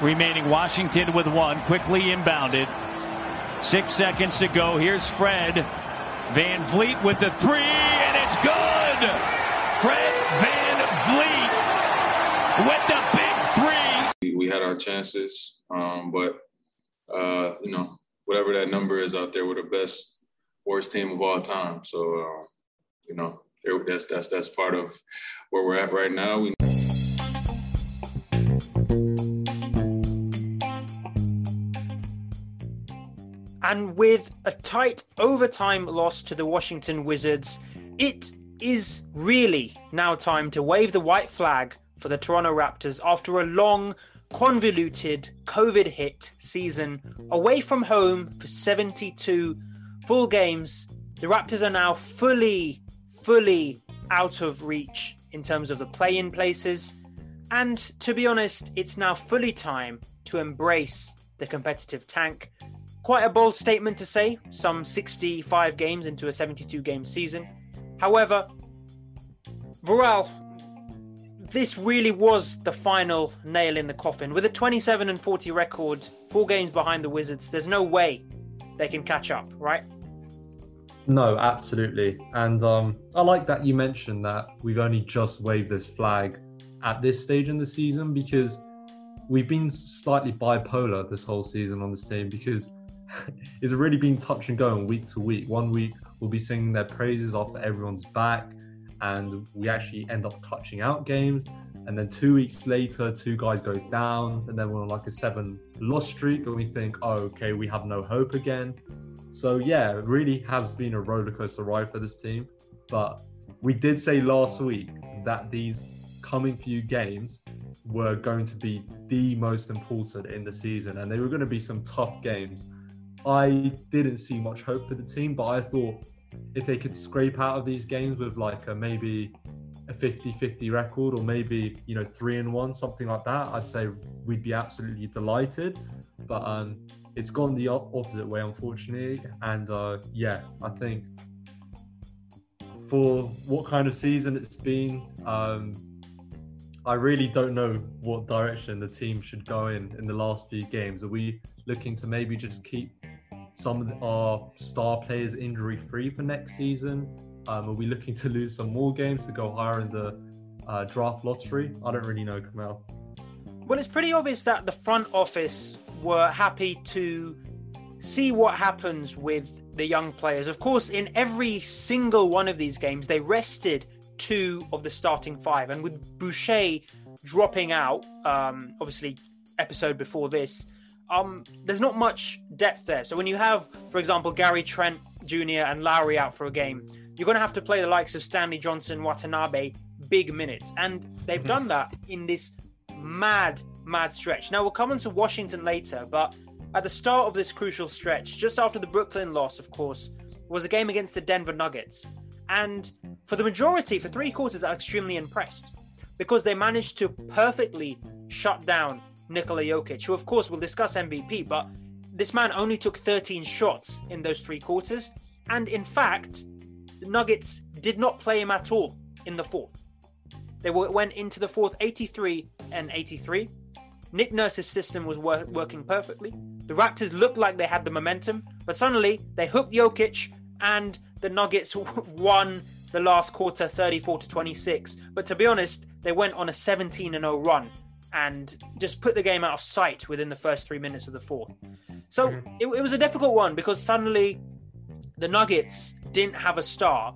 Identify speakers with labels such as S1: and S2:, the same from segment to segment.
S1: remaining. Washington with one, quickly inbounded. Six seconds to go. Here's Fred Van Vleet with the three, and it's good. Fred Van Vleet with the big
S2: three. We had our chances, um, but uh, you know, whatever that number is out there, we're the best, worst team of all time. So, uh, you know, that's that's that's part of where we're at right now. We
S3: And with a tight overtime loss to the Washington Wizards, it is really now time to wave the white flag for the Toronto Raptors after a long, convoluted, COVID hit season away from home for 72 full games. The Raptors are now fully, fully out of reach in terms of the play in places. And to be honest, it's now fully time to embrace the competitive tank Quite a bold statement to say, some 65 games into a 72 game season. However, Vorel, this really was the final nail in the coffin. With a 27 and 40 record, four games behind the Wizards, there's no way they can catch up, right?
S4: No, absolutely. And um, I like that you mentioned that we've only just waved this flag at this stage in the season because we've been slightly bipolar this whole season on this team because it's really been touch and go and week to week. One week we'll be singing their praises after everyone's back, and we actually end up clutching out games. And then two weeks later, two guys go down, and then we're on like a seven loss streak, and we think, oh, okay, we have no hope again. So yeah, it really has been a rollercoaster ride for this team. But we did say last week that these coming few games were going to be the most important in the season, and they were going to be some tough games. I didn't see much hope for the team, but I thought if they could scrape out of these games with like a maybe a 50-50 record or maybe you know three and one something like that i'd say we'd be absolutely delighted. But um it's gone the opposite way unfortunately. And uh yeah i think for what kind of season it's been um i really don't know what direction the team should go in in the last few games. Are we looking to maybe just keep some of our star players injury free for next season? Um, are we looking to lose some more games to go higher in the uh, draft lottery? I don't really know, Kamal.
S3: Well, it's pretty obvious that the front office were happy to see what happens with the young players. Of course, in every single one of these games, they rested two of the starting five. And with Boucher dropping out, um, obviously, episode before this, um, there's not much depth there. So when you have, for example, Gary Trent Jr. and Lowry out for a game, you're going to have to play the likes of Stanley Johnson, Watanabe, big minutes. And they've done mm-hmm. that in this mad, mad stretch. Now, we'll come into Washington later, but at the start of this crucial stretch, just after the Brooklyn loss, of course, was a game against the Denver Nuggets. And for the majority, for three quarters, was extremely impressed because they managed to perfectly shut down Nikola Jokic, who of course we'll discuss MVP, but this man only took 13 shots in those three quarters. And in fact, the Nuggets did not play him at all in the fourth. They went into the fourth 83 and 83. Nick Nurse's system was wor- working perfectly. The Raptors looked like they had the momentum, but suddenly they hooked Jokic and the Nuggets won the last quarter 34 to 26. But to be honest, they went on a 17 0 run and just put the game out of sight within the first three minutes of the fourth. So mm-hmm. it, it was a difficult one because suddenly the Nuggets didn't have a star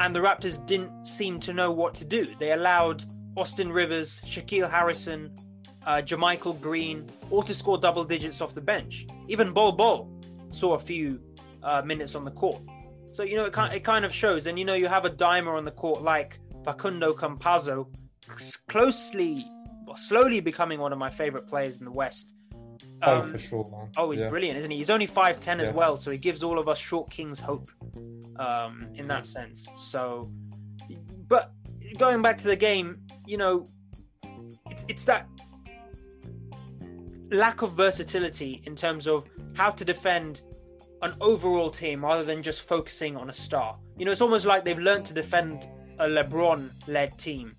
S3: and the Raptors didn't seem to know what to do. They allowed Austin Rivers, Shaquille Harrison, uh, JaMychal Green all to score double digits off the bench. Even Bol Bol saw a few uh, minutes on the court. So, you know, it kind, it kind of shows. And, you know, you have a dimer on the court like Facundo Campazzo, closely slowly becoming one of my favorite players in the West.
S4: Oh, um, oh, for sure, man.
S3: Oh, he's yeah. brilliant, isn't he? He's only 5'10 yeah. as well, so he gives all of us short kings hope um, in that sense. So, but going back to the game, you know, it's, it's that lack of versatility in terms of how to defend an overall team rather than just focusing on a star. You know, it's almost like they've learned to defend a LeBron led team,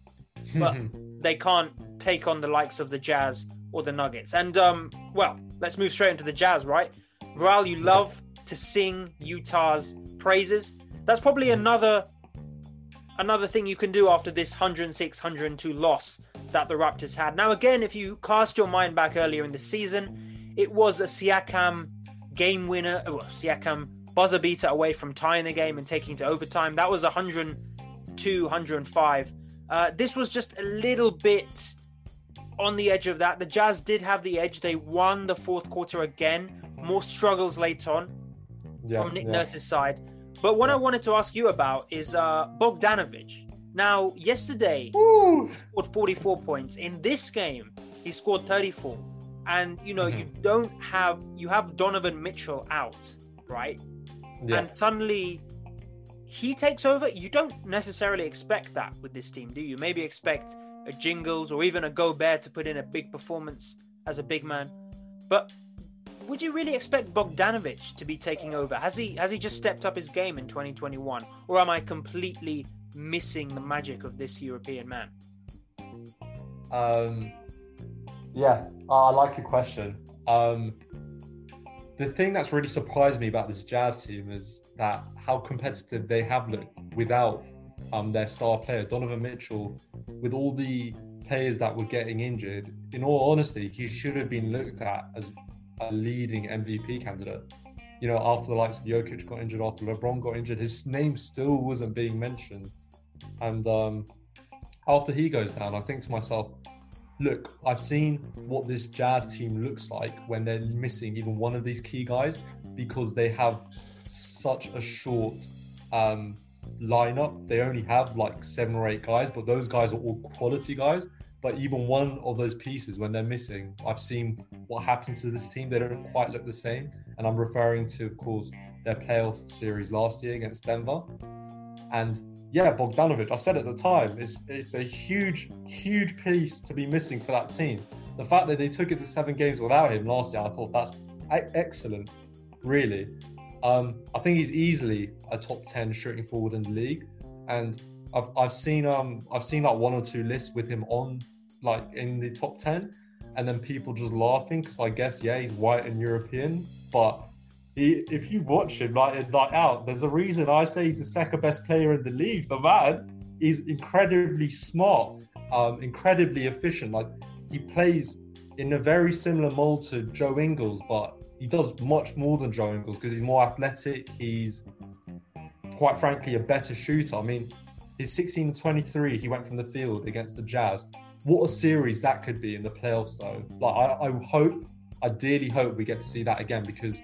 S3: but they can't take on the likes of the Jazz or the Nuggets. And um, well, let's move straight into the Jazz, right? Val, you love to sing Utah's praises. That's probably another another thing you can do after this 106 102 loss that the Raptors had. Now, again, if you cast your mind back earlier in the season, it was a Siakam game winner, well, Siakam buzzer beater away from tying the game and taking to overtime. That was 102 105. Uh, this was just a little bit on the edge of that. The Jazz did have the edge. They won the fourth quarter again. More struggles late on yeah, from Nick yeah. Nurse's side. But what yeah. I wanted to ask you about is uh, Bogdanovic. Now, yesterday, Ooh. he scored 44 points. In this game, he scored 34. And, you know, mm-hmm. you don't have, you have Donovan Mitchell out, right? And suddenly he takes over. You don't necessarily expect that with this team, do you? Maybe expect a Jingles or even a Gobert to put in a big performance as a big man. But would you really expect Bogdanovic to be taking over? Has he has he just stepped up his game in 2021, or am I completely missing the magic of this European man?
S4: Um, yeah, I like your question. Um, the thing that's really surprised me about this Jazz team is that how competitive they have looked without um, their star player Donovan Mitchell, with all the players that were getting injured. In all honesty, he should have been looked at as a leading MVP candidate. You know, after the likes of Jokic got injured, after LeBron got injured, his name still wasn't being mentioned. And um, after he goes down, I think to myself, look, I've seen what this Jazz team looks like when they're missing even one of these key guys because they have such a short um, lineup. They only have like seven or eight guys, but those guys are all quality guys. But even one of those pieces, when they're missing, I've seen what happens to this team. They don't quite look the same. And I'm referring to, of course, their playoff series last year against Denver. And yeah, Bogdanovic, I said at the time, it's, it's a huge, huge piece to be missing for that team. The fact that they took it to seven games without him last year, I thought that's excellent, really. Um, I think he's easily a top ten shooting forward in the league, and I've I've seen um I've seen like one or two lists with him on like in the top ten, and then people just laughing because I guess yeah he's white and European, but he, if you watch him like in out, there's a reason I say he's the second best player in the league. The man is incredibly smart, um, incredibly efficient. Like he plays in a very similar mold to Joe Ingles, but he does much more than Joe Ingles because he's more athletic. He's quite frankly a better shooter. I mean, his 16 to 23, he went from the field against the Jazz. What a series that could be in the playoffs, though. Like, I, I hope, I dearly hope we get to see that again because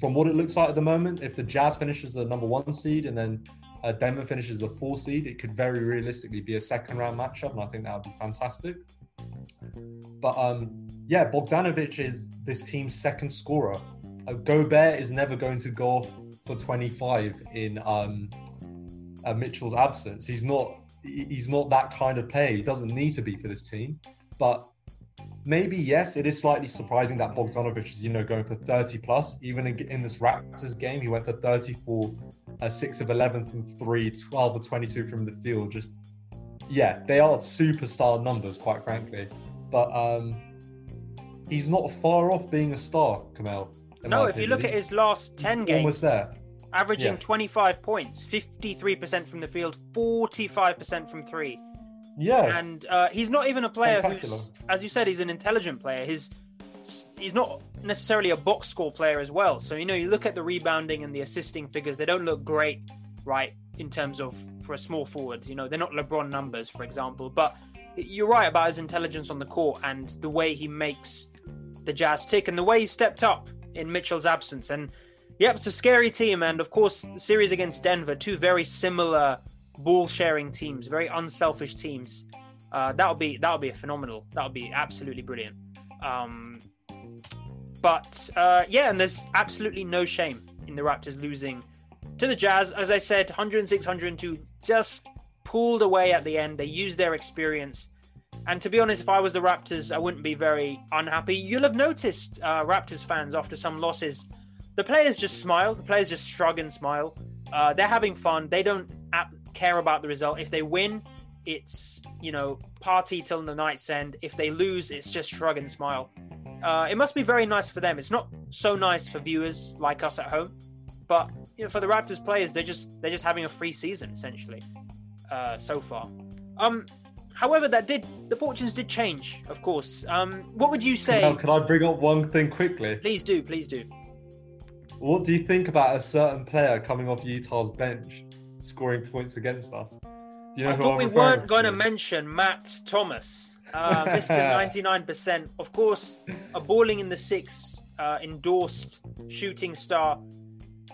S4: from what it looks like at the moment, if the Jazz finishes the number one seed and then uh, Denver finishes the four seed, it could very realistically be a second round matchup, and I think that would be fantastic. But um, yeah, Bogdanovic is this team's second scorer. Uh, Gobert is never going to go off for 25 in um, uh, Mitchell's absence. He's not. He's not that kind of player. He doesn't need to be for this team. But maybe yes, it is slightly surprising that Bogdanovic is you know going for 30 plus. Even in, in this Raptors game, he went for 34, uh, six of 11 from three, 12 of 22 from the field. Just yeah, they are superstar numbers, quite frankly. But um, he's not far off being a star, Kamel.
S3: No, if you look at his last 10 games,
S4: almost there.
S3: Averaging yeah. 25 points, 53% from the field, 45% from three.
S4: Yeah.
S3: And uh, he's not even a player who's, as you said, he's an intelligent player. He's he's not necessarily a box score player as well. So you know, you look at the rebounding and the assisting figures; they don't look great, right? In terms of for a small forward, you know, they're not LeBron numbers, for example. But you're right about his intelligence on the court and the way he makes the Jazz tick and the way he stepped up in Mitchell's absence. And yep, it's a scary team. And of course, the series against Denver, two very similar ball sharing teams, very unselfish teams. Uh, that'll be that'll be phenomenal. That'll be absolutely brilliant. Um, but uh, yeah, and there's absolutely no shame in the Raptors losing to the Jazz. As I said, 106, 102, just pulled away at the end. They used their experience. And to be honest, if I was the Raptors, I wouldn't be very unhappy. You'll have noticed, uh, Raptors fans, after some losses, the players just smile. The players just shrug and smile. Uh, they're having fun. They don't care about the result. If they win, it's you know, party till the night's end. If they lose, it's just shrug and smile. Uh, it must be very nice for them. It's not so nice for viewers like us at home, but you know, for the Raptors players, they're just they're just having a free season essentially uh, so far. Um, however, that did the fortunes did change, of course. Um, what would you say?
S4: Now, can I bring up one thing quickly?
S3: Please do, please do.
S4: What do you think about a certain player coming off Utah's bench, scoring points against us? Do you know
S3: I thought
S4: I'm
S3: we weren't going to mention Matt Thomas, uh, Mr. 99%. Of course, a balling in the six uh, endorsed shooting star.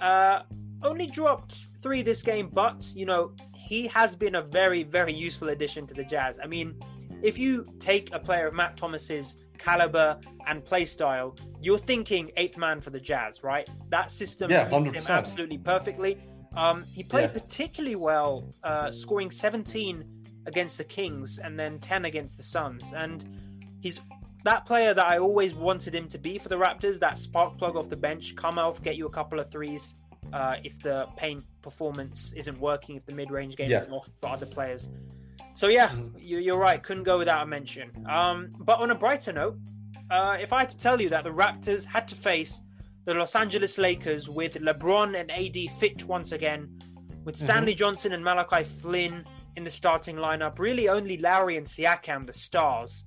S3: Uh, only dropped three this game, but, you know, he has been a very, very useful addition to the Jazz. I mean, if you take a player of Matt Thomas's caliber and play style, you're thinking eighth man for the Jazz, right? That system
S4: Yeah,
S3: fits him
S4: 100%.
S3: absolutely perfectly. Um, he played
S4: Yeah.
S3: particularly well, uh, scoring 17 against the Kings and then 10 against the Suns. And he's that player that I always wanted him to be for the Raptors. That spark plug off the bench, come off, get you a couple of threes. Uh, if the paint performance isn't working, if the mid-range game
S4: Yeah.
S3: is off for other players. So yeah,
S4: Mhm.
S3: you, you're right. Couldn't go without a mention. Um, but on a brighter note, uh, if I had to tell you that the Raptors had to face the Los Angeles Lakers with LeBron and AD fit once again, with Stanley Johnson and Malachi Flynn in the starting lineup, really only Lowry and Siakam the stars.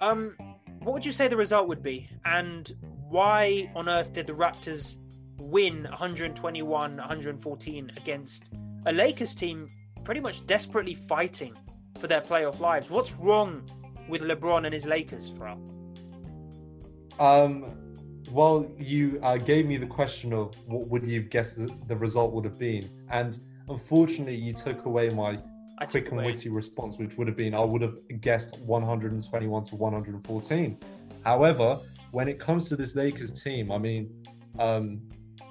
S3: Um, what would you say the result would be, and why on earth did the Raptors win 121 114 against a Lakers team pretty much desperately fighting for their playoff lives? What's wrong with LeBron and his Lakers, Pharrell?
S4: Um, well, you uh, gave me the question of what would you guess the, the result would have been, and unfortunately, you took away my
S3: I
S4: quick and
S3: away-
S4: witty response, which would have been I would have guessed 121 to 114. However, when it comes to this Lakers team, I mean, um,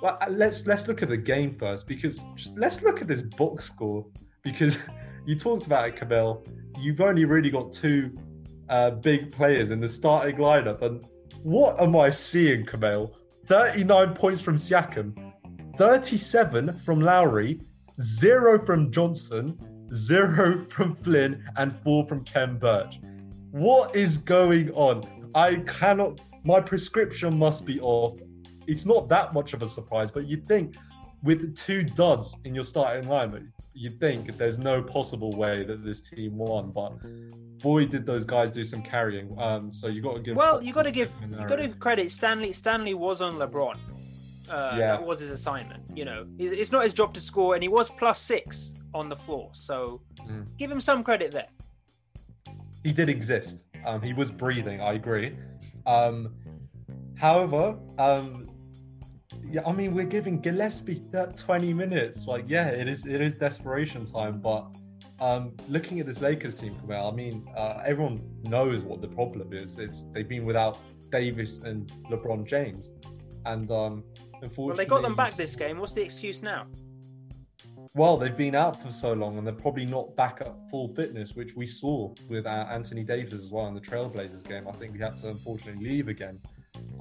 S4: well, uh, let's let's look at the game first because let's look at this box score because you talked about it, Camille. You've only really got two uh, big players in the starting lineup, and what am I seeing, Camille? 39 points from Siakam, 37 from Lowry, zero from Johnson, zero from Flynn, and four from Khem Birch. What is going on? I cannot. My prescription must be off. It's not that much of a surprise, but you'd think with two duds in your starting lineup, you'd think there's no possible way that this team won. But boy, did those guys do some carrying. Um, so you got to give.
S3: Well, you got to give you got to give credit. Stanley Stanley was on LeBron. Uh,
S4: Yeah.
S3: That was his assignment. You know, It's- it's not his job to score, and he was plus six on the floor. So
S4: Mm.
S3: give him some credit there.
S4: he did exist. Um, he was breathing. I agree. Um, however, um, yeah, I mean, we're giving Gillespie that 20 minutes. Like, yeah, it is it is desperation time. But um, looking at this Lakers team, Kamal, I mean, uh, everyone knows what the problem is. It's they've been without Davis and LeBron James, and um, unfortunately,
S3: Well, they got them back this game. What's the excuse now?
S4: well, they've been out for so long, and they're probably not back at full fitness, which we saw with uh, Anthony Davis as well in the Trailblazers game. I think we had to unfortunately leave again.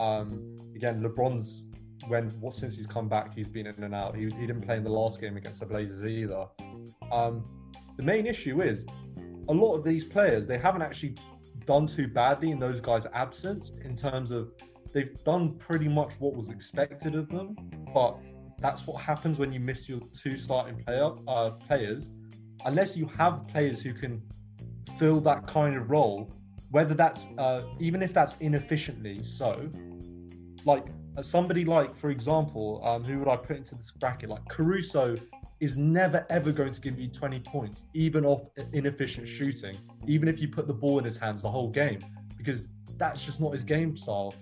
S4: Um, again, LeBron's when what since he's come back, he's been in and out. He, he didn't play in the last game against the Blazers either. Um, the main issue is a lot of these players they haven't actually done too badly in those guys' absence in terms of they've done pretty much what was expected of them, but that's what happens when you miss your two starting player uh, players. Unless you have players who can fill that kind of role, whether that's uh, even if that's inefficiently so, like somebody like, for example, um, who would I put into this bracket? Like Caruso is never ever going to give you 20 points, even off inefficient shooting, even if you put the ball in his hands the whole game, because that's just not his game style.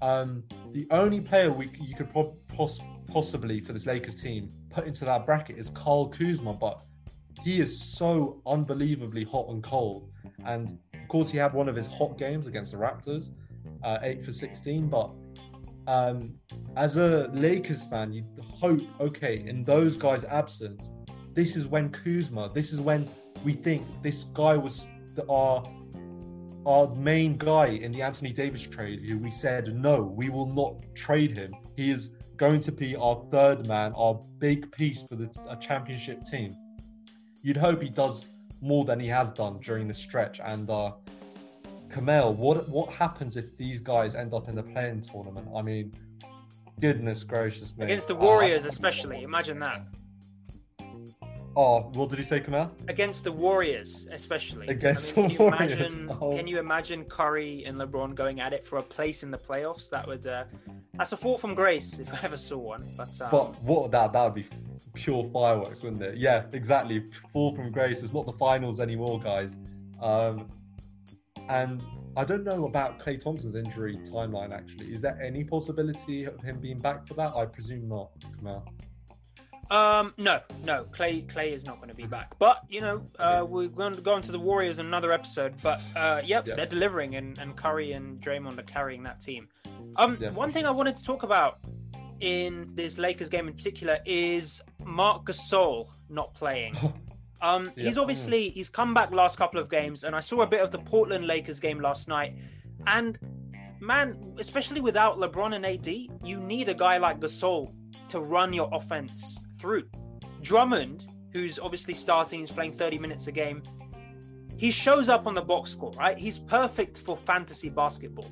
S4: Um, the only player we you could pro- pos- possibly for this Lakers team put into that bracket is Kyle Kuzma, but he is so unbelievably hot and cold. And of course, he had one of his hot games against the Raptors, uh, eight for 16. But um, as a Lakers fan, you hope, okay, in those guys' absence, this is when Kuzma, this is when we think this guy was the, our our main guy in the Anthony Davis trade, who we said no, we will not trade him. He is going to be our third man, our big piece for the a championship team. You'd hope he does more than he has done during the stretch. And uh, Kamel, what what happens if these guys end up in the playing tournament? I mean, goodness gracious me!
S3: Against the Warriors, uh, especially. Imagine that.
S4: Oh, what did he say, Kamel?
S3: Against the Warriors, especially.
S4: Against I mean, the Warriors.
S3: Imagine, oh. Can you imagine Curry and LeBron going at it for a place in the playoffs? That would uh, that's a fall from grace if I ever saw one. But um...
S4: but what that that would be pure fireworks, wouldn't it? Yeah, exactly. Fall from grace. It's not the finals anymore, guys. Um, and I don't know about Klay Thompson's injury timeline. Actually, is there any possibility of him being back for that? I presume not. Kamel.
S3: Um, no, no. Klay Klay is not going to be back. But you know, uh, we're going to go into the Warriors in another episode. But uh, yep, yeah. they're delivering, and, and Curry and Draymond are carrying that team. Um, yeah. one thing I wanted to talk about in this Lakers game in particular is Marc Gasol not playing. Um, yeah. he's obviously he's come back last couple of games, and I saw a bit of the Portland Lakers game last night, and man, especially without LeBron and AD, you need a guy like Gasol to run your offense through. Drummond, who's obviously starting, he's playing 30 minutes a game. He shows up on the box score, right? He's perfect for fantasy basketball.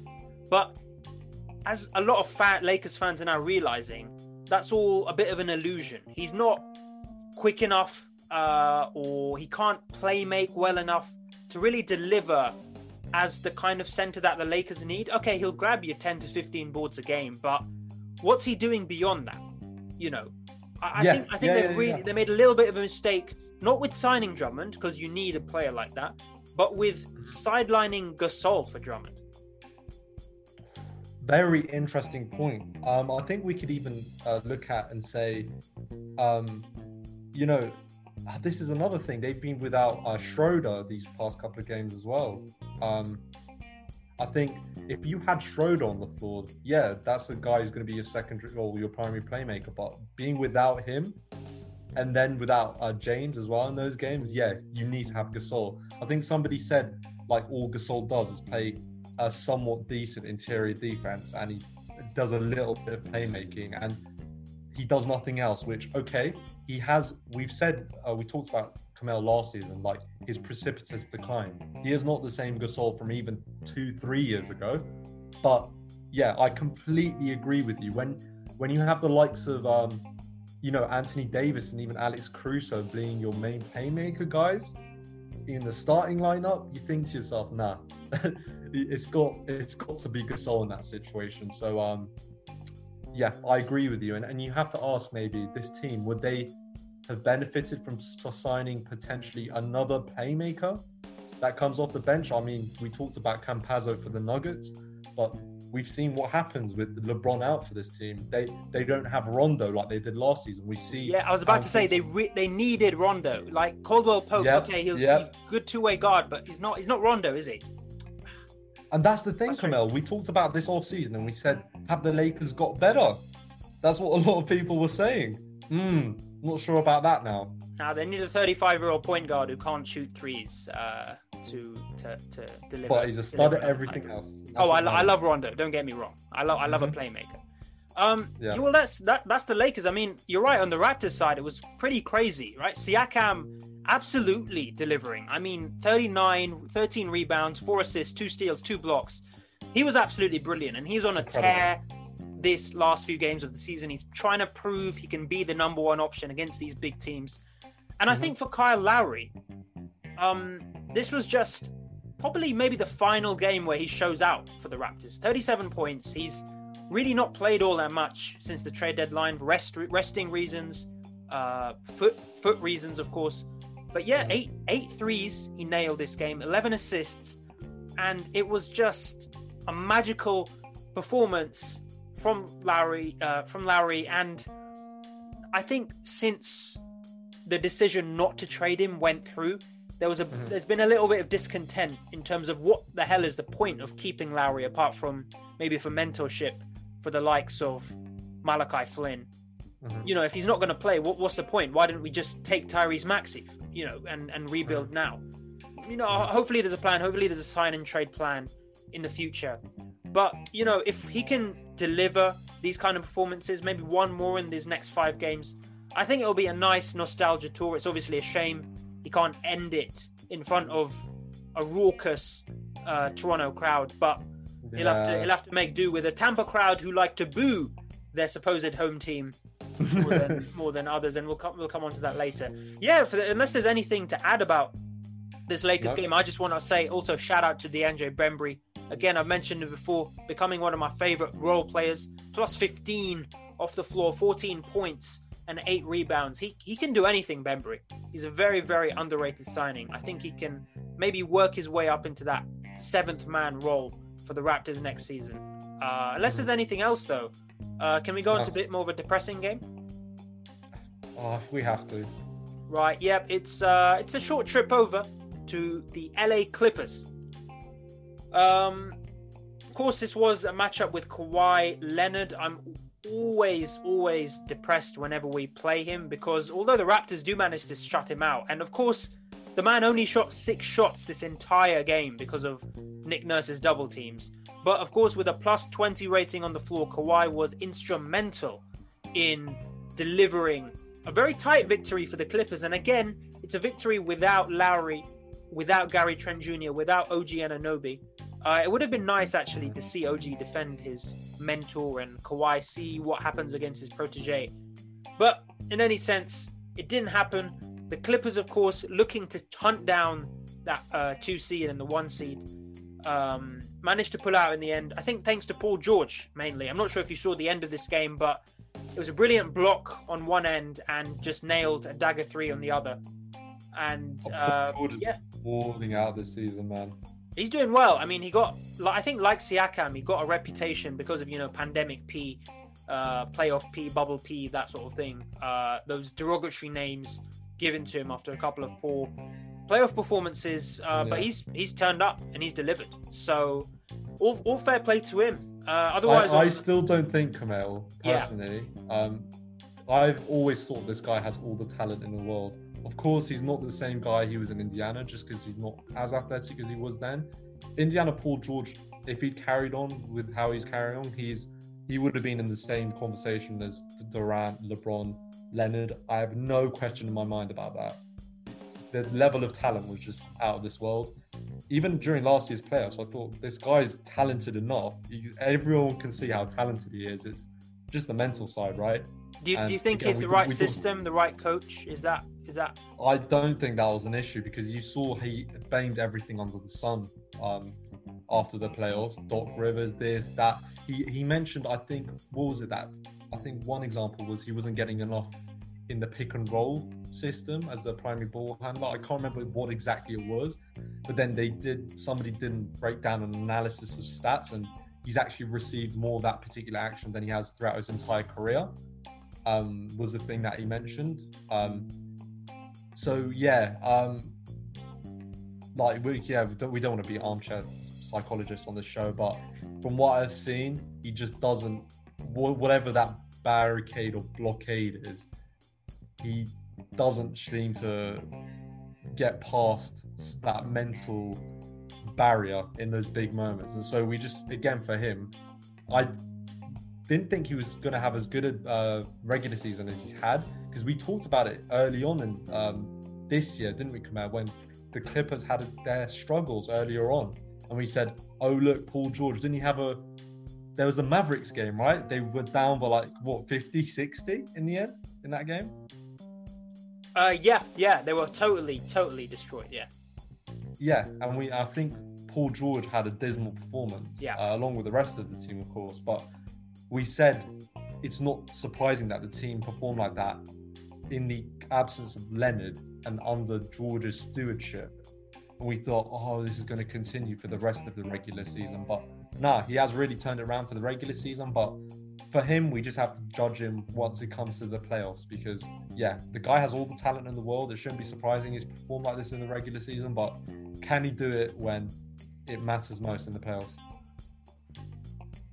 S3: But as a lot of fat Lakers fans are now realizing, that's all a bit of an illusion. He's not quick enough uh, or he can't play make well enough to really deliver as the kind of center that the Lakers need. Okay, he'll grab you 10 to 15 boards a game, but what's he doing beyond that? You know, I, yeah. I think I think yeah, they yeah, really they made a little bit of a mistake, not with signing Drummond because you need a player like that, but with sidelining Gasol for Drummond.
S4: Very interesting point. Um, I think we could even uh, look at and say, um, you know, this is another thing. They've been without uh, Schroeder these past couple of games as well. Um, I think if you had Schroeder on the floor, yeah, that's a guy who's going to be your secondary or your primary playmaker. But being without him, and then without uh, James as well in those games, yeah, you need to have Gasol. I think somebody said like all Gasol does is play a somewhat decent interior defense, and he does a little bit of playmaking, and he does nothing else. Which okay, he has. We've said uh, we talked about Kamel last season, like his precipitous decline. He is not the same Gasol from even two, three years ago. But yeah, I completely agree with you. When when you have the likes of um, you know, Anthony Davis and even Alex Caruso being your main playmaker guys in the starting lineup, you think to yourself, nah, it's got it's got to be Gasol in that situation. So um yeah, I agree with you. And and you have to ask maybe this team, would they have benefited from signing potentially another playmaker that comes off the bench. I mean, we talked about Campazzo for the Nuggets, but we've seen what happens with LeBron out for this team. They they don't have Rondo like they did last season. We see.
S3: Yeah, I was about to say they re- they needed Rondo. Like Caldwell Pope, yep, okay, he's, yep. he's good two way guard, but he's not he's not Rondo, is he?
S4: And that's the thing, that's Kamel. We talked about this off season, and we said, have the Lakers got better? That's what a lot of people were saying. Hmm. Not sure about that now.
S3: Now they need a 35 year old point guard who can't shoot threes uh, to, to to deliver.
S4: But he's a stud at everything like. else.
S3: That's oh, I, I love Rondo. Don't get me wrong. I love I love mm-hmm. a playmaker. Um, yeah. well, that's that. That's the Lakers. I mean, you're right. On the Raptors side, it was pretty crazy, right? Siakam absolutely delivering. I mean, 39, 13 rebounds, four assists, two steals, two blocks. He was absolutely brilliant, and he's on a Incredible. tear this last few games of the season. He's trying to prove he can be the number one option against these big teams. And mm-hmm. I think for Kyle Lowry, um, this was just probably maybe the final game where he shows out for the Raptors. 37 points. He's really not played all that much since the trade deadline, rest, resting reasons, uh, foot foot reasons, of course. But yeah, eight eight threes he nailed this game, 11 assists, and it was just a magical performance from Lowry, uh, from Lowry, and I think since the decision not to trade him went through, there was a mm-hmm. there's been a little bit of discontent in terms of what the hell is the point of keeping Lowry apart from maybe for mentorship for the likes of Malachi Flynn. Mm-hmm. You know, if he's not going to play, what, what's the point? Why didn't we just take Tyrese Maxey, you know, and and rebuild mm-hmm. now? You know, hopefully there's a plan. Hopefully there's a sign and trade plan in the future. But you know, if he can deliver these kind of performances, maybe one more in these next five games, I think it'll be a nice nostalgia tour. It's obviously a shame he can't end it in front of a raucous uh, Toronto crowd, but he'll have to he'll have to make do with a Tampa crowd who like to boo their supposed home team more than more than others, and we'll come we'll come on to that later. Yeah, for the, unless there's anything to add about this Lakers
S4: No.
S3: game, I just want to say also shout out to DeAndre Bembry. Again, I've mentioned it before, becoming one of my favorite role players. Plus 15 off the floor, 14 points and eight rebounds. He he can do anything, Bembry. He's a very very underrated signing. I think he can maybe work his way up into that seventh man role for the Raptors next season. Uh, unless there's anything else though, uh, can we go into a bit more of a depressing game?
S4: Oh, if we have to.
S3: Right. Yep. It's uh, it's a short trip over to the LA Clippers. Um, of course, this was a matchup with Kawhi Leonard. I'm always, always depressed whenever we play him because although the Raptors do manage to shut him out, and of course, the man only shot six shots this entire game because of Nick Nurse's double teams. But of course, with a plus 20 rating on the floor, Kawhi was instrumental in delivering a very tight victory for the Clippers. And again, it's a victory without Lowry, without Gary Trent Jr., without OG Anunoby. Uh, it would have been nice actually to see OG defend his mentor and Kawhi see what happens against his protege. But in any sense, it didn't happen. The Clippers, of course, looking to hunt down that uh, two seed and the one seed, um, managed to pull out in the end. I think thanks to Paul George mainly. I'm not sure if you saw the end of this game, but it was a brilliant block on one end and just nailed a dagger three on the other. And uh,
S4: Paul George is
S3: yeah,
S4: balling out this season, man.
S3: He's doing well. I mean, he got, like, I think, like Siakam, he got a reputation because of you know pandemic P, uh, playoff P, bubble P, that sort of thing. Uh, those derogatory names given to him after a couple of poor playoff performances. Uh, But he's he's turned up and he's delivered. So all, all fair play to him. Uh, otherwise,
S4: I, I still don't think Kamel,
S3: Yeah.
S4: personally. Um, I've always thought this guy has all the talent in the world. Of course, he's not the same guy he was in Indiana just because he's not as athletic as he was then. Indiana Paul George, if he'd carried on with how he's carrying on, he's he would have been in the same conversation as Durant, LeBron, Leonard. I have no question in my mind about that. The level of talent was just out of this world even during last year's playoffs, I thought this guy's talented enough. He, everyone can see how talented he is. It's just the mental side, right?
S3: do, you, do you think
S4: again, we
S3: the right
S4: talk-
S3: system, the right coach? Is that is that
S4: I don't think that was an issue because you saw he blamed everything under the sun um, after the playoffs. Doc Rivers, this, that. He he mentioned, I think, what was it that? I think one example was he wasn't getting enough in the pick and roll system as the primary ball handler. I can't remember what exactly it was, but then they did. Somebody didn't break down an analysis of stats, and he's actually received more of that particular action than he has throughout his entire career. Um, was the thing that he mentioned. Um, so yeah, um, like we yeah we don't, we don't want to be armchair psychologists on this show, but from what I've seen, he just doesn't whatever that barricade or blockade is, he doesn't seem to get past that mental barrier in those big moments, and so we just again for him, I didn't think he was going to have as good a uh, regular season as he's had because we talked about it early on in um, this year, didn't we, Kamal, when the Clippers had their struggles earlier on, and we said, "Oh look, Paul George, didn't he have a?" There was the Mavericks game, right? They were down by like what 50, 60 in the end in that game.
S3: Uh, yeah, yeah, they were totally, totally destroyed. Yeah,
S4: Yeah, and we I think Paul George had a dismal performance,
S3: Yeah.
S4: uh, along with the rest of the team, of course. But we said it's not surprising that the team performed like that in the absence of Leonard and under George's stewardship. And we thought, oh, this is going to continue for the rest of the regular season. But nah, he has really turned around for the regular season. But for him, we just have to judge him once it comes to the playoffs because, yeah, the guy has all the talent in the world. It shouldn't be surprising he's performed like this in the regular season. But can he do it when it matters most in the playoffs?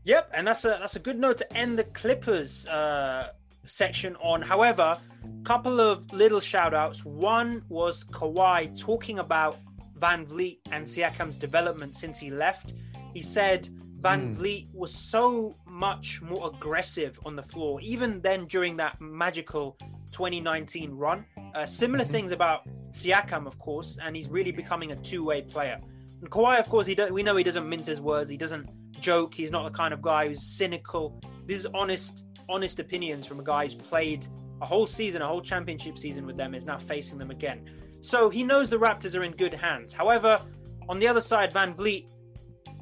S3: Yep, and that's a that's a good note to end the Clippers uh, section on. However, couple of little shout outs. One was Kawhi talking about Van Vleet and Siakam's development since he left. He said Van. Vleet was so much more aggressive on the floor, even then during that magical 2019 run. Uh, similar
S4: Mhm.
S3: things about Siakam, of course, and he's really becoming a two-way player. And Kawhi, of course, he do- we know he doesn't mince his words. He doesn't joke. He's not the kind of guy who's cynical. This is honest, honest opinions from a guy who's played a whole season, a whole championship season with them, is now facing them again. So he knows the Raptors are in good hands. However, on the other side, Van Vleet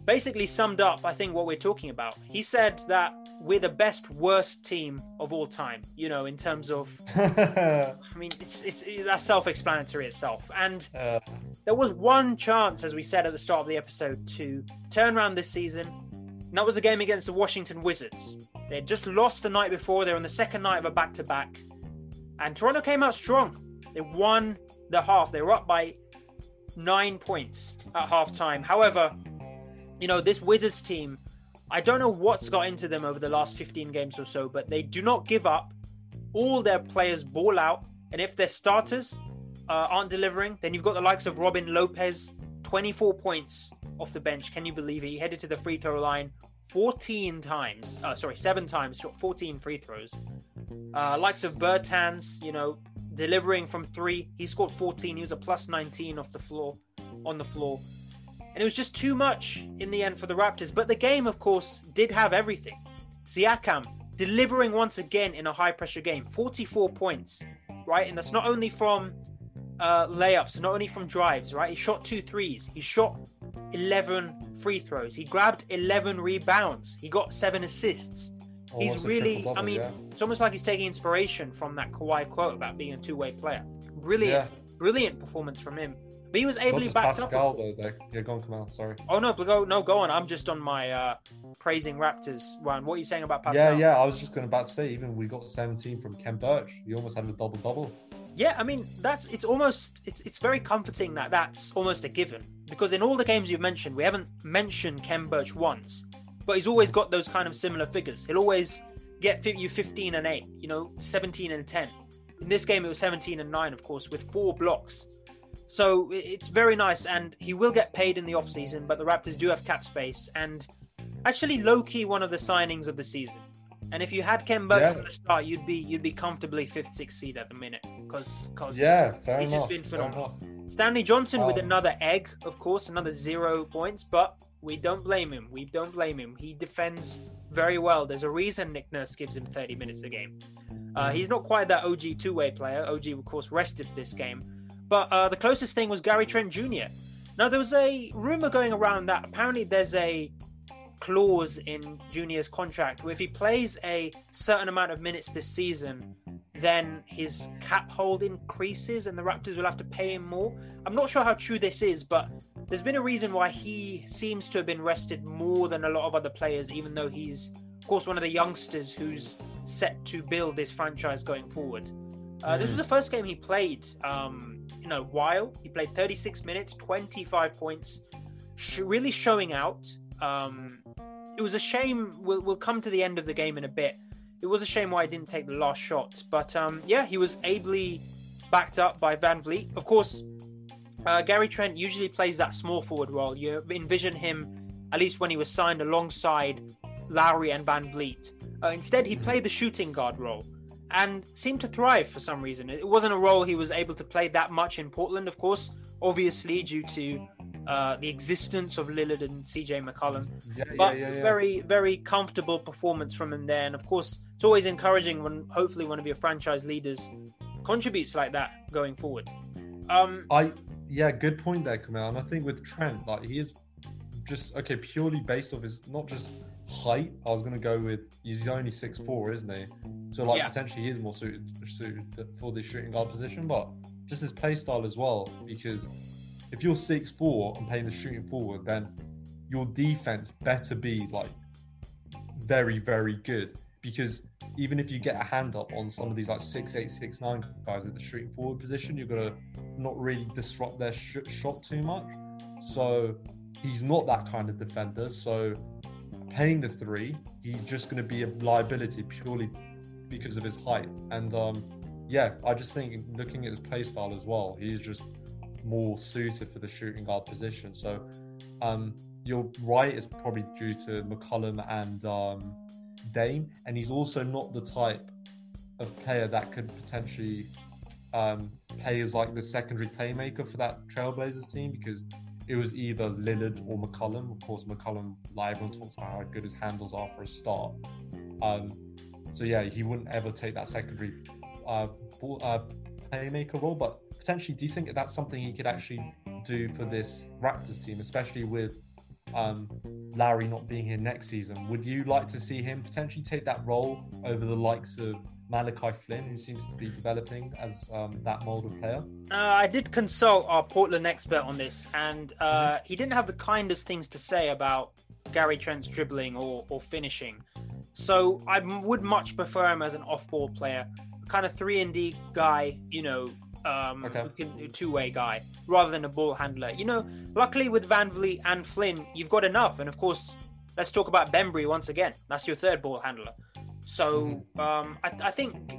S3: basically summed up, I think, what we're talking about. He said that we're the best worst team of all time. You know, in terms of, I mean, it's it's that's self-explanatory itself. And
S4: Uh,
S3: there was one chance, as we said at the start of the episode, to turn around this season. And that was a game against the Washington Wizards. They had just lost the night before. They're on the second night of a back-to-back, and Toronto came out strong. They won the half. They were up by nine points at halftime. However, you know this Wizards team. I don't know what's got into them over the last 15 games or so, but they do not give up. All their players ball out, and if their starters uh, aren't delivering, then you've got the likes of Robin Lopez, 24 points off the bench. Can you believe it? He headed to the free throw line 14 times. Uh, sorry, seven times, shot 14 free throws. Uh, likes of Bertans, you know, delivering from three. He scored 14. He was a plus 19 off the floor, on the floor. And it was just too much in the end for the Raptors. But the game, of course, did have everything. Siakam delivering once again in a high pressure game, 44 points, right? And that's not only from uh, layups, not only from drives, right? He shot two threes. He shot 11 free throws. He grabbed 11 rebounds. He got seven assists. He's
S4: almost a
S3: really, I mean,
S4: yeah.
S3: it's almost like he's taking inspiration from that Kawhi quote about being a two way player. Brilliant,
S4: Yeah.
S3: brilliant performance from him. But he was ably backed up.
S4: Pascal though. They, yeah, go on, Kamal. Sorry.
S3: Oh no, go no, go on. I'm just on my uh praising Raptors run. What are you saying about Pascal?
S4: Yeah, yeah. I was just going to about to say, even we got 17 from Khem Birch. He almost had a double double.
S3: Yeah, I mean that's it's almost it's it's very comforting that that's almost a given because in all the games you've mentioned, we haven't mentioned Khem Birch once, but he's always got those kind of similar figures. He'll always get you 15 and 8, you know, 17 and 10. In this game, it was 17 and 9, of course, with four blocks. So it's very nice, and he will get paid in the off season. But the Raptors do have cap space, and actually, low key one of the signings of the season. And if you had Khem Birch
S4: Yeah.
S3: from the start, you'd be you'd be comfortably fifth, sixth seed at the minute because
S4: Yeah, fair
S3: He's
S4: enough.
S3: just been phenomenal. Stanley Johnson with
S4: Um,
S3: another egg, of course, another zero points, but we don't blame him. We don't blame him. He defends very well. There's a reason Nick Nurse gives him 30 minutes a game. Uh, he's not quite that OG two way player. OG, of course, rested for this game. But uh, the closest thing was Gary Trent Jr. Now, there was a rumor going around that apparently there's a clause in Junior's contract where if he plays a certain amount of minutes this season, then his cap hold increases and the Raptors will have to pay him more. I'm not sure how true this is, but there's been a reason why he seems to have been rested more than a lot of other players, even though he's, of course, one of the youngsters who's set to build this franchise going forward. Uh, This was the first game he played um, in a while. He played 36 minutes, 25 points, sh- really showing out. Um, it was a shame. We'll, we'll come to the end of the game in a bit. It was a shame why I didn't take the last shot. But um, yeah, he was ably backed up by Van Vleet. Of course, uh, Gary Trent usually plays that small forward role. You envision him, at least when he was signed alongside Lowry and Van Vleet. Uh, instead, he played the shooting guard role and seemed to thrive for some reason. It wasn't a role he was able to play that much in Portland, of course, obviously due to uh, the existence of Lillard and CJ McCollum.
S4: Yeah,
S3: But
S4: yeah, yeah,
S3: very, very comfortable performance from him there. And of course, it's always encouraging when hopefully one of your franchise leaders contributes like that going forward. Um,
S4: I yeah, good point there, Kamal. And I think with Trent, like he is just okay purely based off his not just height. I was gonna go with he's only six four, isn't he? So like
S3: Yeah.
S4: potentially he is more suited suited for the shooting guard position, but just his play style as well. Because if you're six four and playing the shooting forward, then your defense better be like very very good. Because even if you get a hand up on some of these like six eight six nine guys at the shooting forward position, you're gonna not really disrupt their sh- shot too much. So he's not that kind of defender. So paying the three, he's just going to be a liability purely because of his height. And um, yeah, I just think looking at his play style as well, he's just more suited for the shooting guard position. So um, right, it's probably due to McCollum and um, Dame, and he's also not the type of player that could potentially um, as like the secondary playmaker for that Trailblazers team because it was either Lillard or McCollum. Of course, McCollum, everyone talks about how good his handles are for a start. Um, so yeah, he wouldn't ever take that secondary uh, ball, uh, playmaker role. But potentially, do you think that's something he could actually do for this Raptors team, especially with um, Lowry not being here next season? Would you like to see him potentially take that role over the likes of Malachi Flynn, who seems to be developing as um, that mold of player?
S3: Uh, I did consult our Portland expert on this, and uh, mm-hmm. he didn't have the kindest things to say about Gary Trent's dribbling or, or finishing. So I would much prefer him as an off-ball player, kind of three and D guy, you know, um, okay. two-way guy, rather than a ball handler. You know, luckily with Van Vleet and Flynn, you've got enough, and of course, let's talk about Bembry once again. That's your third ball handler. So um, I, I, think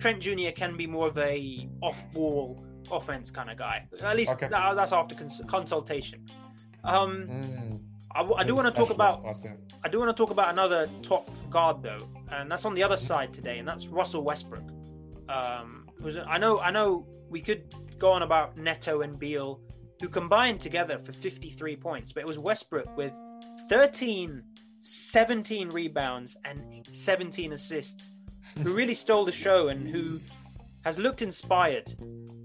S3: Trent Jr. can be more of a off-ball offense kind of guy. At least okay. that, that's after cons- consultation. Um, mm. I, I, do want to talk about. I do want to talk about another top guard though, and that's on the other side today, and that's Russell Westbrook. Um, I know, I know, we could go on about Neto and Beal, who combined together for 53 points, but it was Westbrook with 13 17 rebounds and 17 assists, who really stole the show and who has looked inspired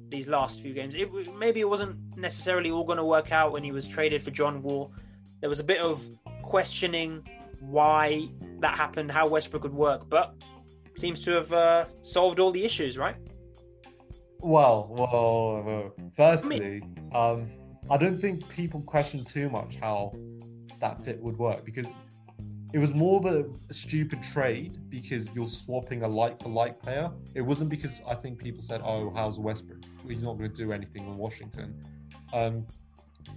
S3: these last few games. It, maybe it wasn't necessarily all going to work out when he was traded for John Wall. There was a bit of questioning why that happened, how Westbrook would work, but seems to have uh, solved all the issues, right?
S4: Well, well, well firstly, I, mean, um, I don't think people question too much how that fit would work because it was more of a, stupid trade because you're swapping a like for like player. It wasn't because I think people said, "Oh, how's Westbrook? He's not going to do anything in Washington." Um,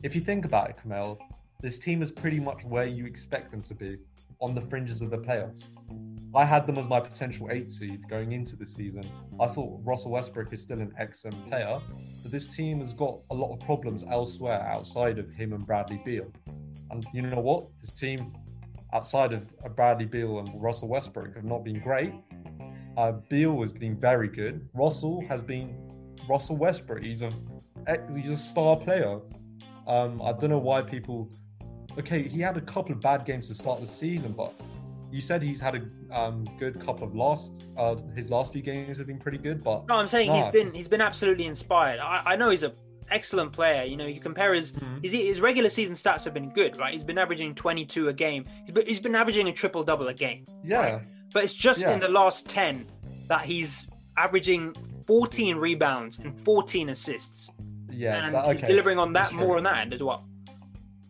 S4: if you think about it, Kamel, this team is pretty much where you expect them to be, on the fringes of the playoffs. I had them as my potential eight seed going into the season. I thought Russell Westbrook is still an excellent player, but this team has got a lot of problems elsewhere outside of him and Bradley Beal. And you know what? This team outside of Bradley Beal and Russell Westbrook have not been great. Uh, Beal has been very good. Russell has been Russell Westbrook. He's a he's a star player. Um, I don't know why people. Okay, he had a couple of bad games to start the season, but you said he's had a um, good couple of last. Uh, his last few games have been pretty good, but
S3: no, I'm saying nah, he's been he's been absolutely inspired. I, I know he's a excellent player. You know, you compare his, mm-hmm. his his regular season stats have been good, right? He's been averaging 22 a game. He's been, he's been averaging a triple double a game.
S4: Yeah. Right?
S3: But it's just yeah. in the last 10 that he's averaging 14 rebounds and 14 assists.
S4: Yeah.
S3: And that, okay. he's delivering on that more on that end as well.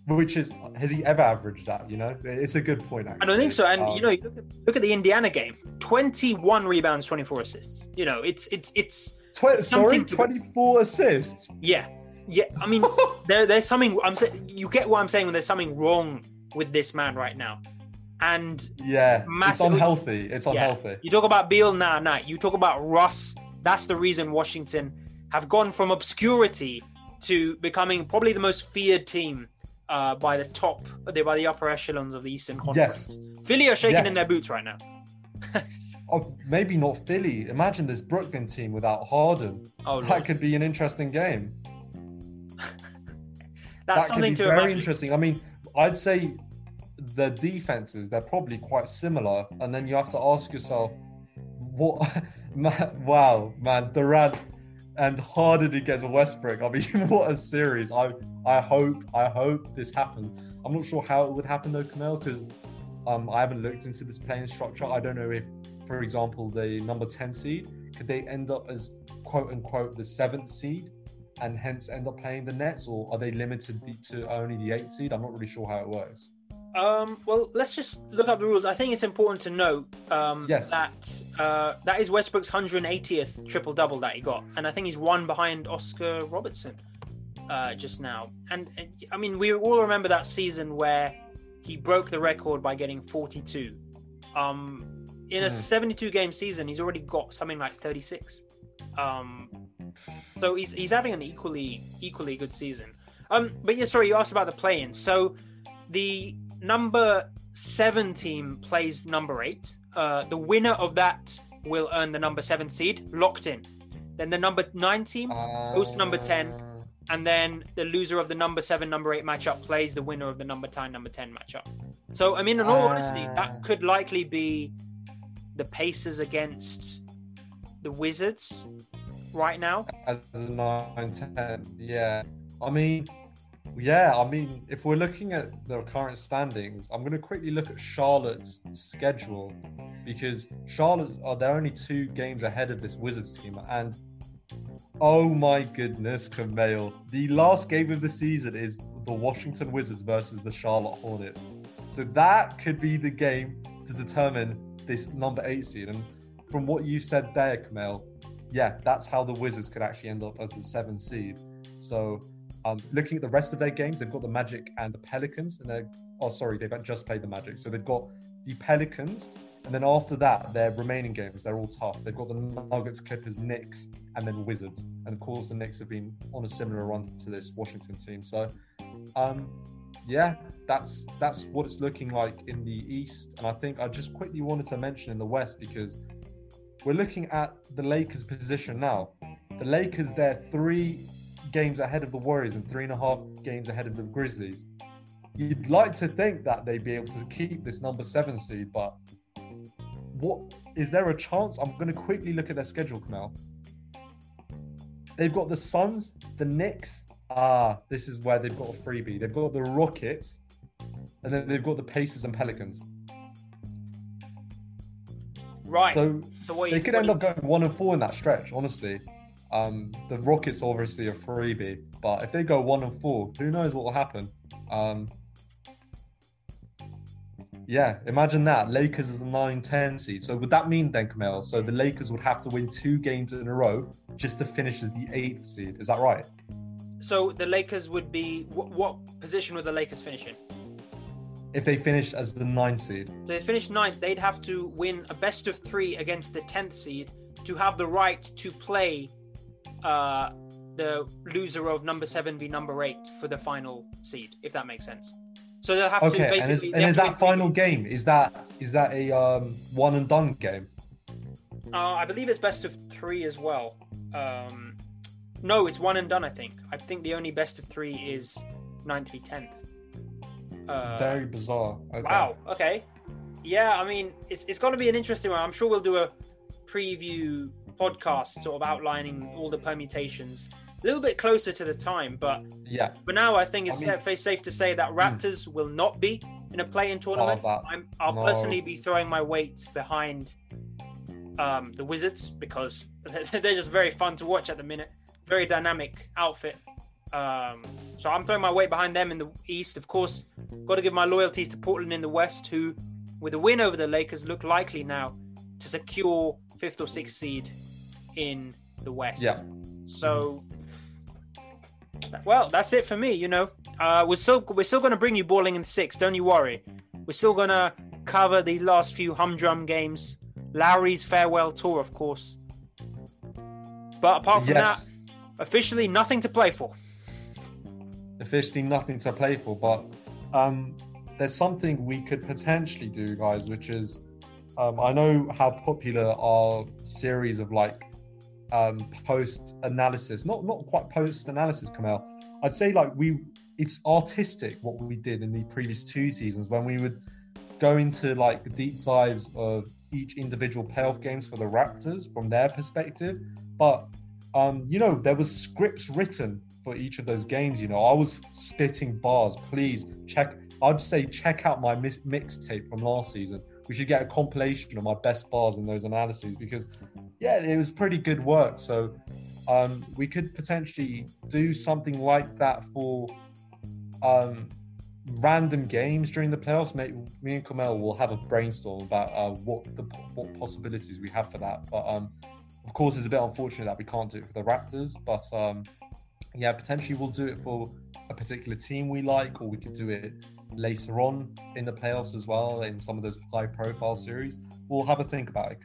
S4: Which is has he ever averaged that? You know, it's a good point. Actually.
S3: I don't think so. And um, you know, look at, look at the Indiana game: twenty-one rebounds, twenty-four assists. You know, it's it's it's
S4: Tw- sorry, twenty four assists.
S3: Yeah, yeah. I mean, there, there's something. I'm saying. You get what I'm saying when there's something wrong with this man right now, and
S4: yeah, it's unhealthy. It's unhealthy. Yeah.
S3: You talk about Beal, nah, nah. You talk about Russ. That's the reason Washington have gone from obscurity to becoming probably the most feared team uh, by the top, by the upper echelons of the Eastern Conference. Yes. Philly are shaking yeah. in their boots right now.
S4: oh, maybe not Philly. Imagine this Brooklyn team without Harden. Oh, that could be an interesting game.
S3: That's that could be
S4: very
S3: imagine.
S4: interesting. I mean, I'd say the defenses they're probably quite similar, and then you have to ask yourself, what? man, wow, man, Durant and Harden against Westbrook. I mean, what a series! I I hope I hope this happens. I'm not sure how it would happen though, Camille, because um, I haven't looked into this playing structure. I don't know if for example, the number 10 seed, could they end up as quote unquote the seventh seed and hence end up playing the Nets, or are they limited to only the eighth seed? I'm not really sure how it works.
S3: Um, well, let's just look up the rules. I think it's important to note um, yes. that uh, that is Westbrook's 180th triple double that he got, and I think he's one behind Oscar Robertson uh, just now. And I mean, we all remember that season where he broke the record by getting 42. Um, in a mm. 72 game season, he's already got something like 36. Um, so he's he's having an equally equally good season. Um, but yeah, sorry, you asked about the play-in. So the number seven team plays number eight. Uh, the winner of that will earn the number seven seed, locked in. Then the number nine team hosts number 10.
S4: Uh,
S3: and then the loser of the number seven, number eight matchup plays the winner of the number nine, number 10 matchup. So, I mean, in all honesty,
S4: Ah.
S3: that could likely be the Pacers against the Wizards right now.
S4: as a 9 10 yeah i mean yeah i mean if we're looking at the current standings i'm going to quickly look at charlotte's schedule because charlotte are they're only two games ahead of this wizards team and oh my goodness Kamale. the last game of the season is the washington wizards versus the charlotte hornets so that could be the game to determine this number eight seed and from what you said there Kamale, yeah, that's how the Wizards could actually end up as the seventh seed. So, um, looking at the rest of their games, they've got the Magic and the Pelicans, and they're oh sorry, they've just played the Magic, so they've got the Pelicans, and then after that, their remaining games they're all tough. They've got the Nuggets, Clippers, Knicks, and then Wizards, and of course the Knicks have been on a similar run to this Washington team. So, um, yeah, that's that's what it's looking like in the East, and I think I just quickly wanted to mention in the West because we're looking at the Lakers' position now. The Lakers, they're three games ahead of the Warriors and three and a half games ahead of the Grizzlies. You'd like to think that they'd be able to keep this number seven seed, but what is there a chance? I'm going to quickly look at their schedule, Kamal. They've got the Suns, the Knicks. Ah, this is where they've got a freebie. They've got the Rockets, and then they've got the Pacers and Pelicans.
S3: Right. So,
S4: So
S3: what
S4: they
S3: you,
S4: could end
S3: you-
S4: up going one and four in that stretch. Honestly, um, the Rockets obviously a freebie, but if they go one and four, who knows what will happen? Um, yeah, imagine that Lakers is a 9-10 seed. So would that mean then, Kamel? So the Lakers would have to win two games in a row just to finish as the eighth seed. Is that right?
S3: So the Lakers would be what, what position would the Lakers finish in?
S4: If they finish as the ninth seed.
S3: So they finish ninth, they'd have to win a best of three against the tenth seed to have the right to play uh, the loser of number seven v number eight for the final seed, if that makes sense. So they'll have to
S4: Okay, and is,
S3: basically.
S4: and is that final
S3: games.
S4: game? Is that is that a um, one and done game?
S3: Uh, I believe it's best of three as well. Um, no, it's one and done. I think. I think the only best of three is ninth v tenth. Uh,
S4: Very bizarre. Okay.
S3: Wow. Okay. Yeah, I mean, it's it's going to be an interesting one. I'm sure we'll do a preview podcast, sort of outlining all the permutations, a little bit closer to the time. But
S4: Yeah.
S3: for now, I think it's
S4: I mean-
S3: safe, to say that Raptors will not be in a play-in tournament.
S4: Oh,
S3: I'm, I'll
S4: no.
S3: personally be throwing my weight behind um, the Wizards because they're just very fun to watch at the minute. Very dynamic outfit. Um, so I'm throwing my weight behind them in the East. Of course, got to give my loyalties to Portland in the West, who, with a win over the Lakers, look likely now to secure fifth or sixth seed in the West.
S4: Yeah.
S3: So, well, that's it for me. You know, uh, we're still we're still going to bring you balling in six. Don't you worry. We're still going to cover these last few humdrum games. Lowry's farewell tour, of course. But apart from
S4: Yes.
S3: that, officially nothing to play for.
S4: officially nothing to play for, but um, there's something we could potentially do, guys, which is um, I know how popular our series of like um, post analysis, not not quite post analysis, Kamal. I'd say like we, it's artistic what we did in the previous two seasons when we would go into like deep dives of each individual playoff games for the Raptors from their perspective, but um, you know, there was scripts written for each of those games. You know, I was spitting bars. Please check. I'd say check out my mis- mixtape from last season. We should get a compilation of my best bars in those analyses because, yeah, it was pretty good work. So um, we could potentially do something like that for um, random games during the playoffs. Mate, me and Kamel will have a brainstorm about uh, what the what possibilities we have for that. But um, of course, it's a bit unfortunate that we can't do it for the Raptors, but um, yeah, potentially we'll do it for a particular team we like, or we could do it later on in the playoffs as well in some of those high-profile series. We'll have a think about it.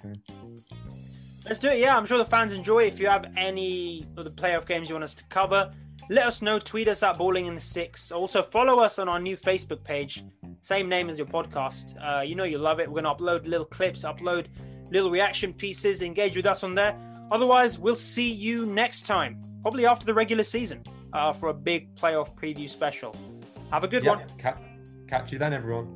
S3: Let's do it. Yeah, I'm sure the fans enjoy. If you have any of the playoff games you want us to cover, let us know. Tweet us at Balling in the Six. Also, follow us on our new Facebook page, same name as your podcast. Uh, you know you love it. We're going to upload little clips, upload little reaction pieces. Engage with us on there. Otherwise, we'll see you next time, probably after the regular season, uh, for a big playoff preview special. Have a good
S4: Yeah,
S3: one.
S4: ca- catch you then, everyone.